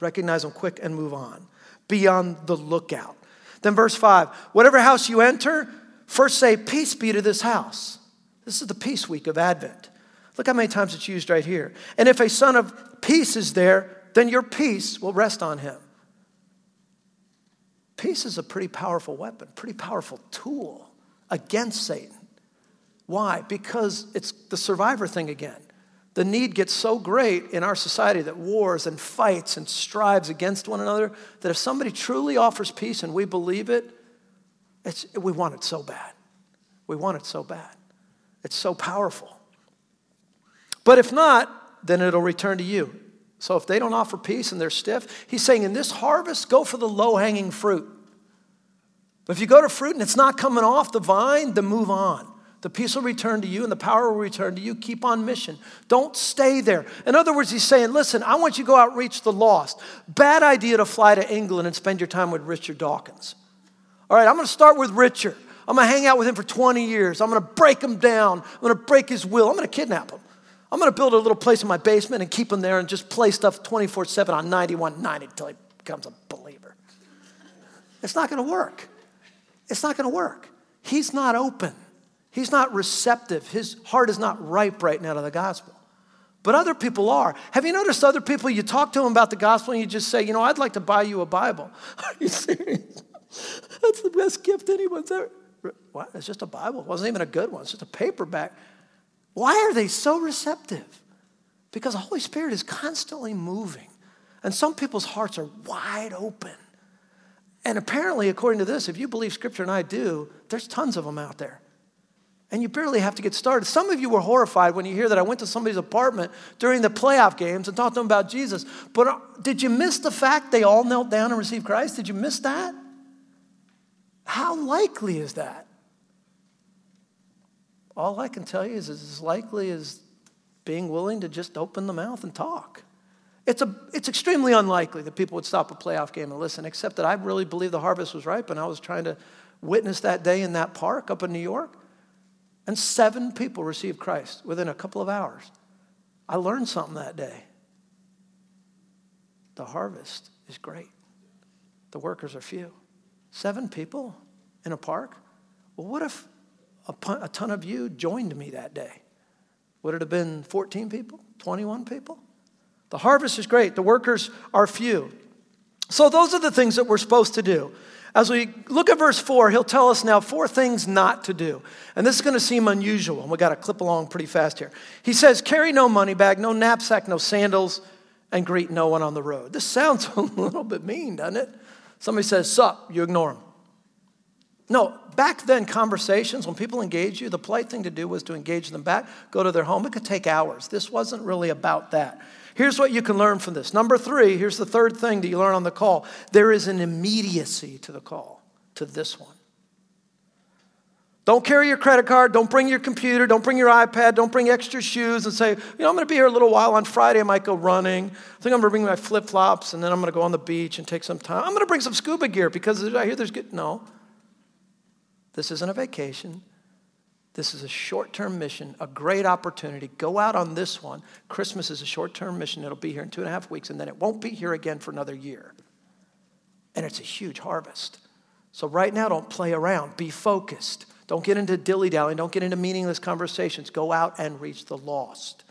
Recognize them quick and move on. Be on the lookout. Then, verse 5 whatever house you enter, first say, Peace be to this house. This is the peace week of Advent. Look how many times it's used right here. And if a son of peace is there, then your peace will rest on him. Peace is a pretty powerful weapon, pretty powerful tool against Satan. Why? Because it's the survivor thing again. The need gets so great in our society that wars and fights and strives against one another that if somebody truly offers peace and we believe it, we want it so bad. We want it so bad. It's so powerful. But if not, then it'll return to you. So if they don't offer peace and they're stiff, he's saying in this harvest, go for the low hanging fruit. But if you go to fruit and it's not coming off the vine, then move on. The peace will return to you and the power will return to you. Keep on mission. Don't stay there. In other words, he's saying, listen, I want you to go out reach the lost. Bad idea to fly to England and spend your time with Richard Dawkins. All right, I'm going to start with Richard. I'm going to hang out with him for 20 years. I'm going to break him down. I'm going to break his will. I'm going to kidnap him. I'm going to build a little place in my basement and keep him there and just play stuff 24 7 on 9190 until he becomes a believer. It's not going to work. It's not going to work. He's not open, he's not receptive. His heart is not ripe right now to the gospel. But other people are. Have you noticed other people, you talk to them about the gospel and you just say, you know, I'd like to buy you a Bible. Are you serious? That's the best gift anyone's ever. What? It's just a Bible. It wasn't even a good one. It's just a paperback. Why are they so receptive? Because the Holy Spirit is constantly moving. And some people's hearts are wide open. And apparently, according to this, if you believe Scripture and I do, there's tons of them out there. And you barely have to get started. Some of you were horrified when you hear that I went to somebody's apartment during the playoff games and talked to them about Jesus. But uh, did you miss the fact they all knelt down and received Christ? Did you miss that? How likely is that? all I can tell you is as likely as being willing to just open the mouth and talk. It's, a, it's extremely unlikely that people would stop a playoff game and listen, except that I really believe the harvest was ripe, and I was trying to witness that day in that park up in New York. And seven people received Christ within a couple of hours. I learned something that day. The harvest is great, the workers are few. Seven people in a park? Well, what if a, ton of you joined me that day? Would it have been 14 people, 21 people? The harvest is great, the workers are few. So, those are the things that we're supposed to do. As we look at verse 4, he'll tell us now four things not to do. And this is going to seem unusual, and we got to clip along pretty fast here. He says, Carry no money bag, no knapsack, no sandals, and greet no one on the road. This sounds a little bit mean, doesn't it? Somebody says, Sup, you ignore them. No, back then, conversations, when people engage you, the polite thing to do was to engage them back, go to their home. It could take hours. This wasn't really about that. Here's what you can learn from this. Number three, here's the third thing that you learn on the call there is an immediacy to the call, to this one. Don't carry your credit card. Don't bring your computer. Don't bring your iPad. Don't bring extra shoes and say, you know, I'm going to be here a little while. On Friday, I might go running. I think I'm going to bring my flip flops and then I'm going to go on the beach and take some time. I'm going to bring some scuba gear because I hear there's good. No. This isn't a vacation. This is a short term mission, a great opportunity. Go out on this one. Christmas is a short term mission. It'll be here in two and a half weeks, and then it won't be here again for another year. And it's a huge harvest. So, right now, don't play around. Be focused. Don't get into dilly dallying. Don't get into meaningless conversations. Go out and reach the lost.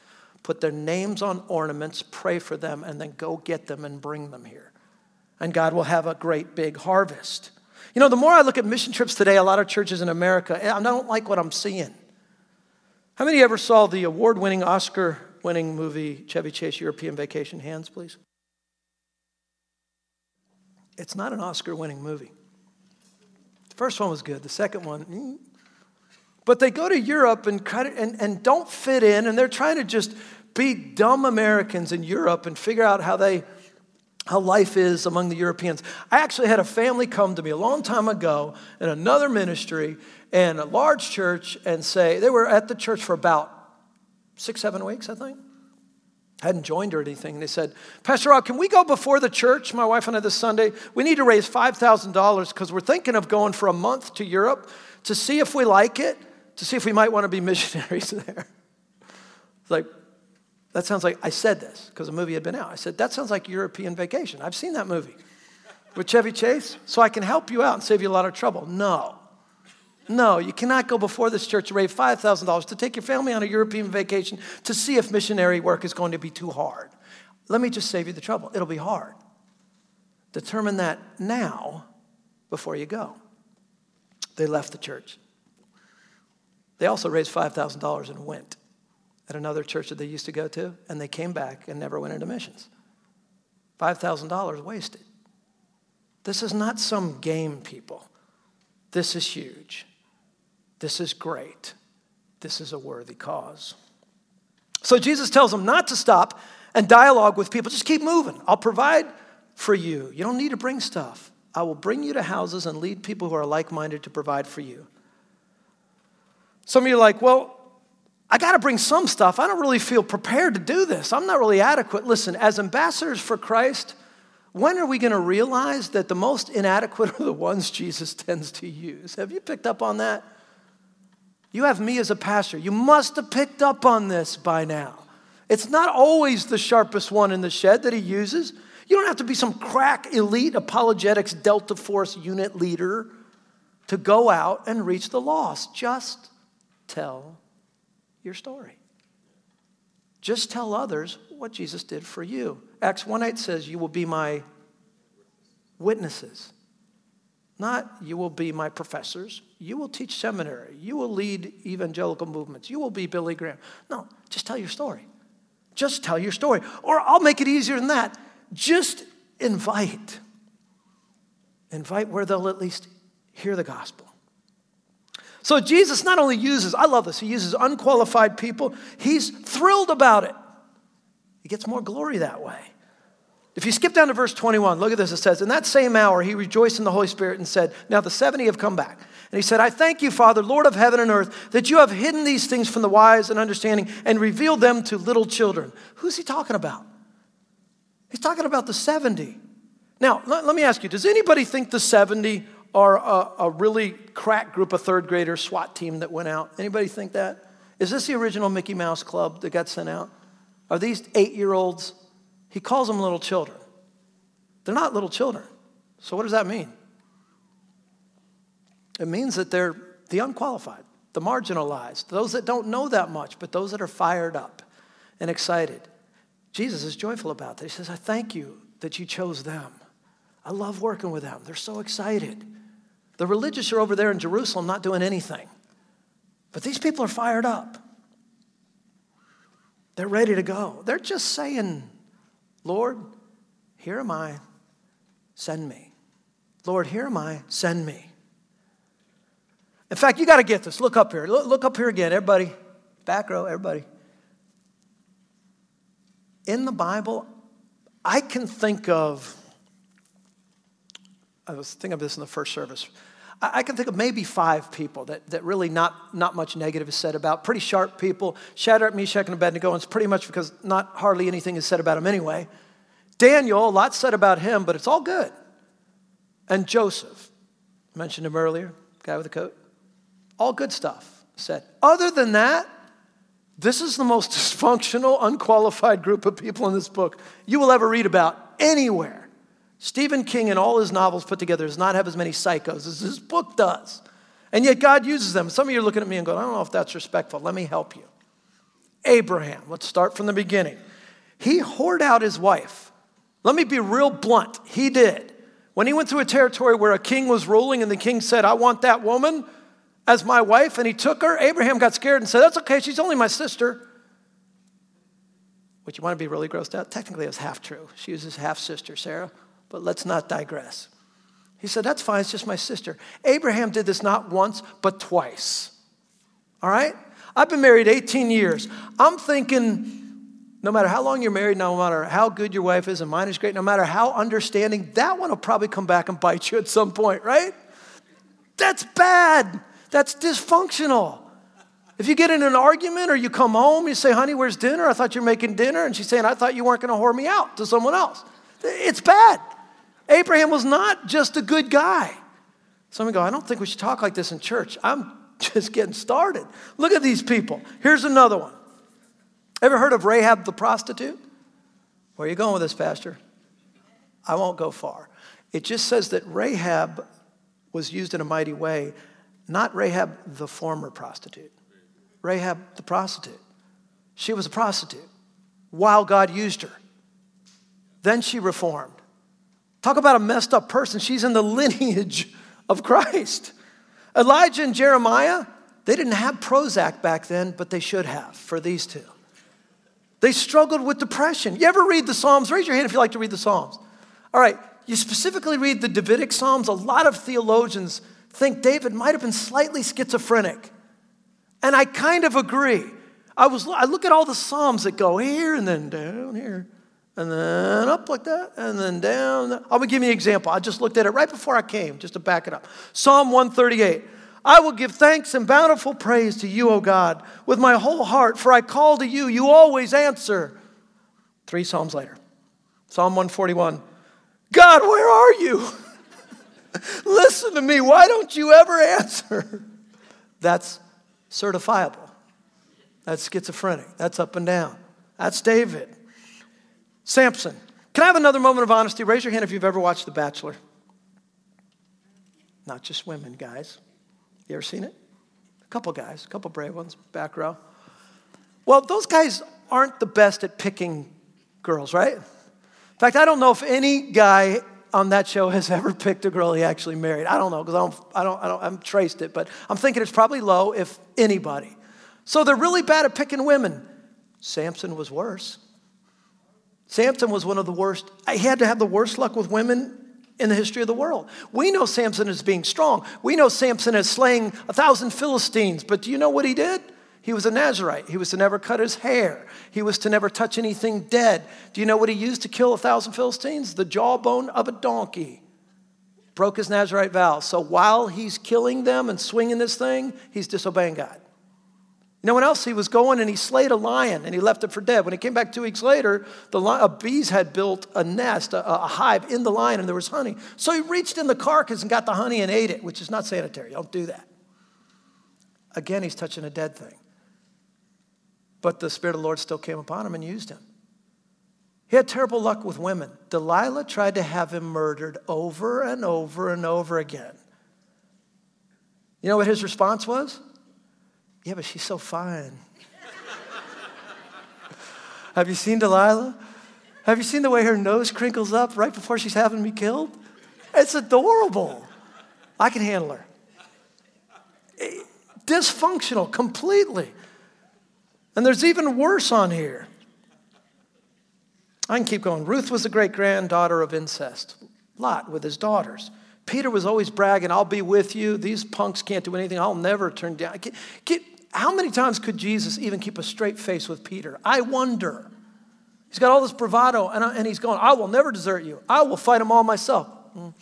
Put their names on ornaments, pray for them, and then go get them and bring them here. And God will have a great big harvest. You know, the more I look at mission trips today, a lot of churches in America, I don't like what I'm seeing. How many ever saw the award winning, Oscar winning movie, Chevy Chase European Vacation? Hands, please. It's not an Oscar winning movie. The first one was good, the second one, mm. but they go to Europe and, and, and don't fit in, and they're trying to just be dumb Americans in Europe and figure out how they how life is among the Europeans. I actually had a family come to me a long time ago in another ministry and a large church and say, they were at the church for about six, seven weeks, I think. Hadn't joined or anything. They said, Pastor Rob, can we go before the church, my wife and I, this Sunday? We need to raise $5,000 because we're thinking of going for a month to Europe to see if we like it, to see if we might want to be missionaries there. It's like, that sounds like, I said this because the movie had been out. I said, that sounds like European vacation. I've seen that movie with Chevy Chase, so I can help you out and save you a lot of trouble. No. No, you cannot go before this church to raise $5,000 to take your family on a European vacation to see if missionary work is going to be too hard. Let me just save you the trouble. It'll be hard. Determine that now before you go. They left the church. They also raised $5,000 and went at another church that they used to go to, and they came back and never went into missions. $5,000 wasted. This is not some game, people. This is huge. This is great. This is a worthy cause. So Jesus tells them not to stop and dialogue with people. Just keep moving. I'll provide for you. You don't need to bring stuff. I will bring you to houses and lead people who are like minded to provide for you. Some of you are like, well, I got to bring some stuff. I don't really feel prepared to do this. I'm not really adequate. Listen, as ambassadors for Christ, when are we going to realize that the most inadequate are the ones Jesus tends to use? Have you picked up on that? You have me as a pastor. You must have picked up on this by now. It's not always the sharpest one in the shed that he uses. You don't have to be some crack elite apologetics Delta Force unit leader to go out and reach the lost. Just tell your story. Just tell others what Jesus did for you. Acts 1 8 says, You will be my witnesses. Not you will be my professors. You will teach seminary. You will lead evangelical movements. You will be Billy Graham. No, just tell your story. Just tell your story. Or I'll make it easier than that. Just invite. Invite where they'll at least hear the gospel. So Jesus not only uses, I love this, he uses unqualified people, he's thrilled about it. He gets more glory that way. If you skip down to verse 21, look at this. It says, In that same hour, he rejoiced in the Holy Spirit and said, Now the 70 have come back. And he said, I thank you, Father, Lord of heaven and earth, that you have hidden these things from the wise and understanding and revealed them to little children. Who's he talking about? He's talking about the 70. Now, let, let me ask you does anybody think the 70 are a, a really crack group of third graders SWAT team that went out? Anybody think that? Is this the original Mickey Mouse Club that got sent out? Are these eight year olds? He calls them little children. They're not little children. So, what does that mean? It means that they're the unqualified, the marginalized, those that don't know that much, but those that are fired up and excited. Jesus is joyful about that. He says, I thank you that you chose them. I love working with them. They're so excited. The religious are over there in Jerusalem not doing anything. But these people are fired up. They're ready to go. They're just saying, Lord, here am I, send me. Lord, here am I, send me. In fact, you got to get this. Look up here. Look, up here again, everybody. Back row, everybody. In the Bible, I can think of, I was thinking of this in the first service. I can think of maybe five people that, that really not, not much negative is said about. Pretty sharp people. Shadrach, Meshach, and Abednego, and it's pretty much because not hardly anything is said about them anyway. Daniel, a lot said about him, but it's all good. And Joseph, I mentioned him earlier, guy with the coat. All good stuff said. Other than that, this is the most dysfunctional, unqualified group of people in this book you will ever read about anywhere. Stephen King and all his novels put together does not have as many psychos as his book does. And yet God uses them. Some of you are looking at me and going, I don't know if that's respectful. Let me help you. Abraham, let's start from the beginning. He whored out his wife. Let me be real blunt. He did. When he went to a territory where a king was ruling and the king said, I want that woman, as my wife, and he took her. Abraham got scared and said, That's okay, she's only my sister. Would you want to be really grossed out? Technically, it was half true. She was his half sister, Sarah, but let's not digress. He said, That's fine, it's just my sister. Abraham did this not once, but twice. All right? I've been married 18 years. I'm thinking, no matter how long you're married, no matter how good your wife is, and mine is great, no matter how understanding, that one will probably come back and bite you at some point, right? That's bad. That's dysfunctional. If you get in an argument or you come home, you say, honey, where's dinner? I thought you were making dinner. And she's saying, I thought you weren't going to whore me out to someone else. It's bad. Abraham was not just a good guy. Some go, I don't think we should talk like this in church. I'm just getting started. Look at these people. Here's another one. Ever heard of Rahab the prostitute? Where are you going with this, Pastor? I won't go far. It just says that Rahab was used in a mighty way not Rahab, the former prostitute. Rahab, the prostitute. She was a prostitute while God used her. Then she reformed. Talk about a messed up person. She's in the lineage of Christ. Elijah and Jeremiah, they didn't have Prozac back then, but they should have for these two. They struggled with depression. You ever read the Psalms? Raise your hand if you like to read the Psalms. All right, you specifically read the Davidic Psalms. A lot of theologians think David might have been slightly schizophrenic. And I kind of agree. I, was, I look at all the Psalms that go here and then down here and then up like that and then down. I'm going to give you an example. I just looked at it right before I came just to back it up. Psalm 138. I will give thanks and bountiful praise to you, O God, with my whole heart, for I call to you. You always answer. Three Psalms later. Psalm 141. God, where are you? Listen to me. Why don't you ever answer? That's certifiable. That's schizophrenic. That's up and down. That's David. Samson. Can I have another moment of honesty? Raise your hand if you've ever watched The Bachelor. Not just women, guys. You ever seen it? A couple guys, a couple brave ones, back row. Well, those guys aren't the best at picking girls, right? In fact, I don't know if any guy on that show has ever picked a girl he actually married. I don't know because I don't, I don't, I don't, I haven't traced it, but I'm thinking it's probably low if anybody. So they're really bad at picking women. Samson was worse. Samson was one of the worst. He had to have the worst luck with women in the history of the world. We know Samson as being strong. We know Samson as slaying a thousand Philistines, but do you know what he did? He was a Nazarite. He was to never cut his hair. He was to never touch anything dead. Do you know what he used to kill a thousand Philistines? The jawbone of a donkey. Broke his Nazarite vow. So while he's killing them and swinging this thing, he's disobeying God. You know when else? He was going and he slayed a lion and he left it for dead. When he came back two weeks later, the li- bees had built a nest, a, a hive in the lion, and there was honey. So he reached in the carcass and got the honey and ate it, which is not sanitary. Don't do that. Again, he's touching a dead thing. But the Spirit of the Lord still came upon him and used him. He had terrible luck with women. Delilah tried to have him murdered over and over and over again. You know what his response was? Yeah, but she's so fine. Have you seen Delilah? Have you seen the way her nose crinkles up right before she's having me killed? It's adorable. I can handle her. Eh, dysfunctional completely. And there's even worse on here. I can keep going. Ruth was a great granddaughter of incest. Lot with his daughters. Peter was always bragging, I'll be with you. These punks can't do anything. I'll never turn down. How many times could Jesus even keep a straight face with Peter? I wonder. He's got all this bravado, and, and he's going, I will never desert you. I will fight them all myself. Mm.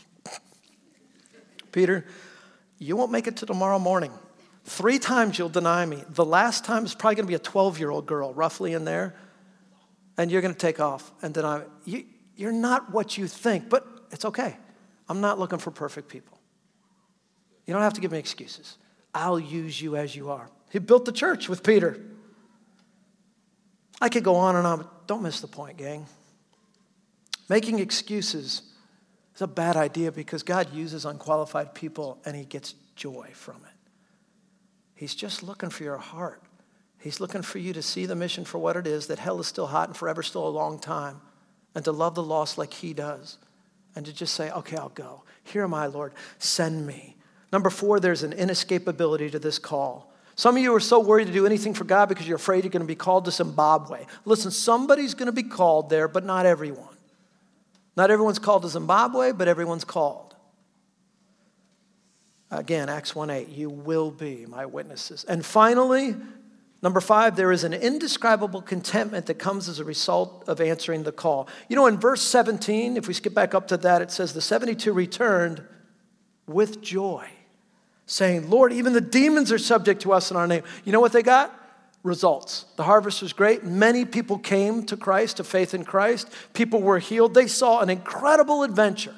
Peter, you won't make it to tomorrow morning. Three times you'll deny me. The last time is probably going to be a 12 year old girl, roughly in there and you're going to take off and deny it. You, you're not what you think, but it's okay. I'm not looking for perfect people. You don't have to give me excuses. I'll use you as you are. He built the church with Peter. I could go on and on, but don't miss the point, gang. Making excuses is a bad idea because God uses unqualified people and He gets joy from it. He's just looking for your heart. He's looking for you to see the mission for what it is that hell is still hot and forever still a long time, and to love the lost like He does, and to just say, okay, I'll go. Here am I, Lord. Send me. Number four, there's an inescapability to this call. Some of you are so worried to do anything for God because you're afraid you're going to be called to Zimbabwe. Listen, somebody's going to be called there, but not everyone. Not everyone's called to Zimbabwe, but everyone's called. Again, Acts 1 8, you will be my witnesses. And finally, Number five, there is an indescribable contentment that comes as a result of answering the call. You know, in verse 17, if we skip back up to that, it says, The 72 returned with joy, saying, Lord, even the demons are subject to us in our name. You know what they got? Results. The harvest was great. Many people came to Christ, to faith in Christ. People were healed. They saw an incredible adventure.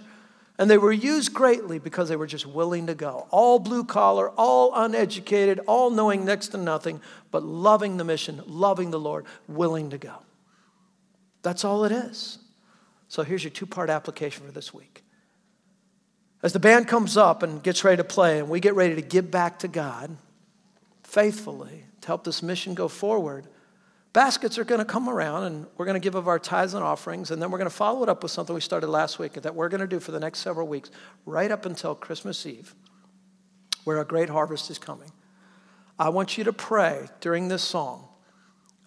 And they were used greatly because they were just willing to go. All blue collar, all uneducated, all knowing next to nothing, but loving the mission, loving the Lord, willing to go. That's all it is. So here's your two part application for this week. As the band comes up and gets ready to play, and we get ready to give back to God faithfully to help this mission go forward, baskets are going to come around and we're going to give of our tithes and offerings and then we're going to follow it up with something we started last week that we're going to do for the next several weeks right up until christmas eve where a great harvest is coming. I want you to pray during this song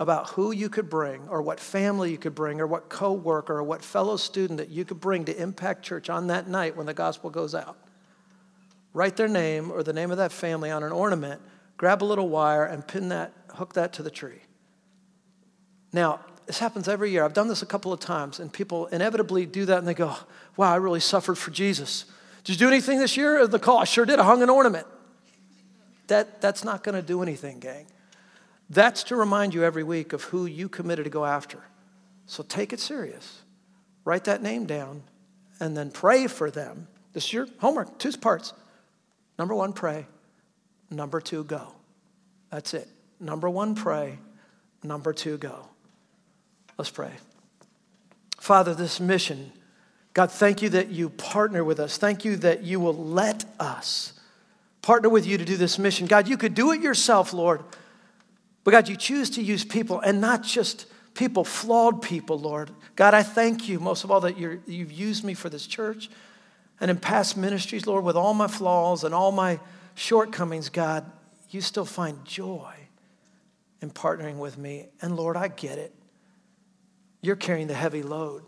about who you could bring or what family you could bring or what co-worker or what fellow student that you could bring to impact church on that night when the gospel goes out write their name or the name of that family on an ornament grab a little wire and pin that hook that to the tree now, this happens every year. I've done this a couple of times, and people inevitably do that and they go, Wow, I really suffered for Jesus. Did you do anything this year? The call, I sure did. I hung an ornament. That, that's not going to do anything, gang. That's to remind you every week of who you committed to go after. So take it serious. Write that name down and then pray for them. This is your homework, two parts. Number one, pray. Number two, go. That's it. Number one, pray. Number two, go. Let's pray. Father, this mission, God, thank you that you partner with us. Thank you that you will let us partner with you to do this mission. God, you could do it yourself, Lord. But God, you choose to use people and not just people, flawed people, Lord. God, I thank you most of all that you have used me for this church and in past ministries, Lord, with all my flaws and all my shortcomings, God, you still find joy in partnering with me. And Lord, I get it. You're carrying the heavy load.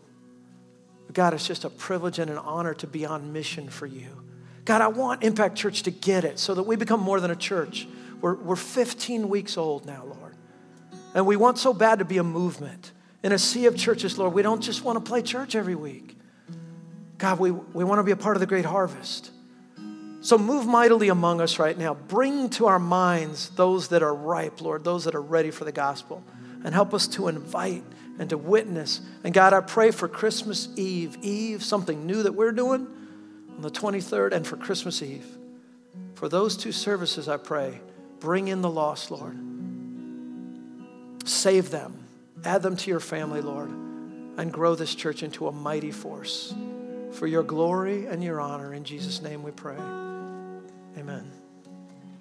God, it's just a privilege and an honor to be on mission for you. God, I want Impact Church to get it so that we become more than a church. We're, we're 15 weeks old now, Lord. And we want so bad to be a movement. In a sea of churches, Lord, we don't just want to play church every week. God, we, we want to be a part of the great harvest. So move mightily among us right now. Bring to our minds those that are ripe, Lord, those that are ready for the gospel, and help us to invite and to witness. And God, I pray for Christmas Eve, Eve, something new that we're doing on the 23rd, and for Christmas Eve. For those two services, I pray, bring in the lost, Lord. Save them, add them to your family, Lord, and grow this church into a mighty force. For your glory and your honor, in Jesus' name we pray. Amen.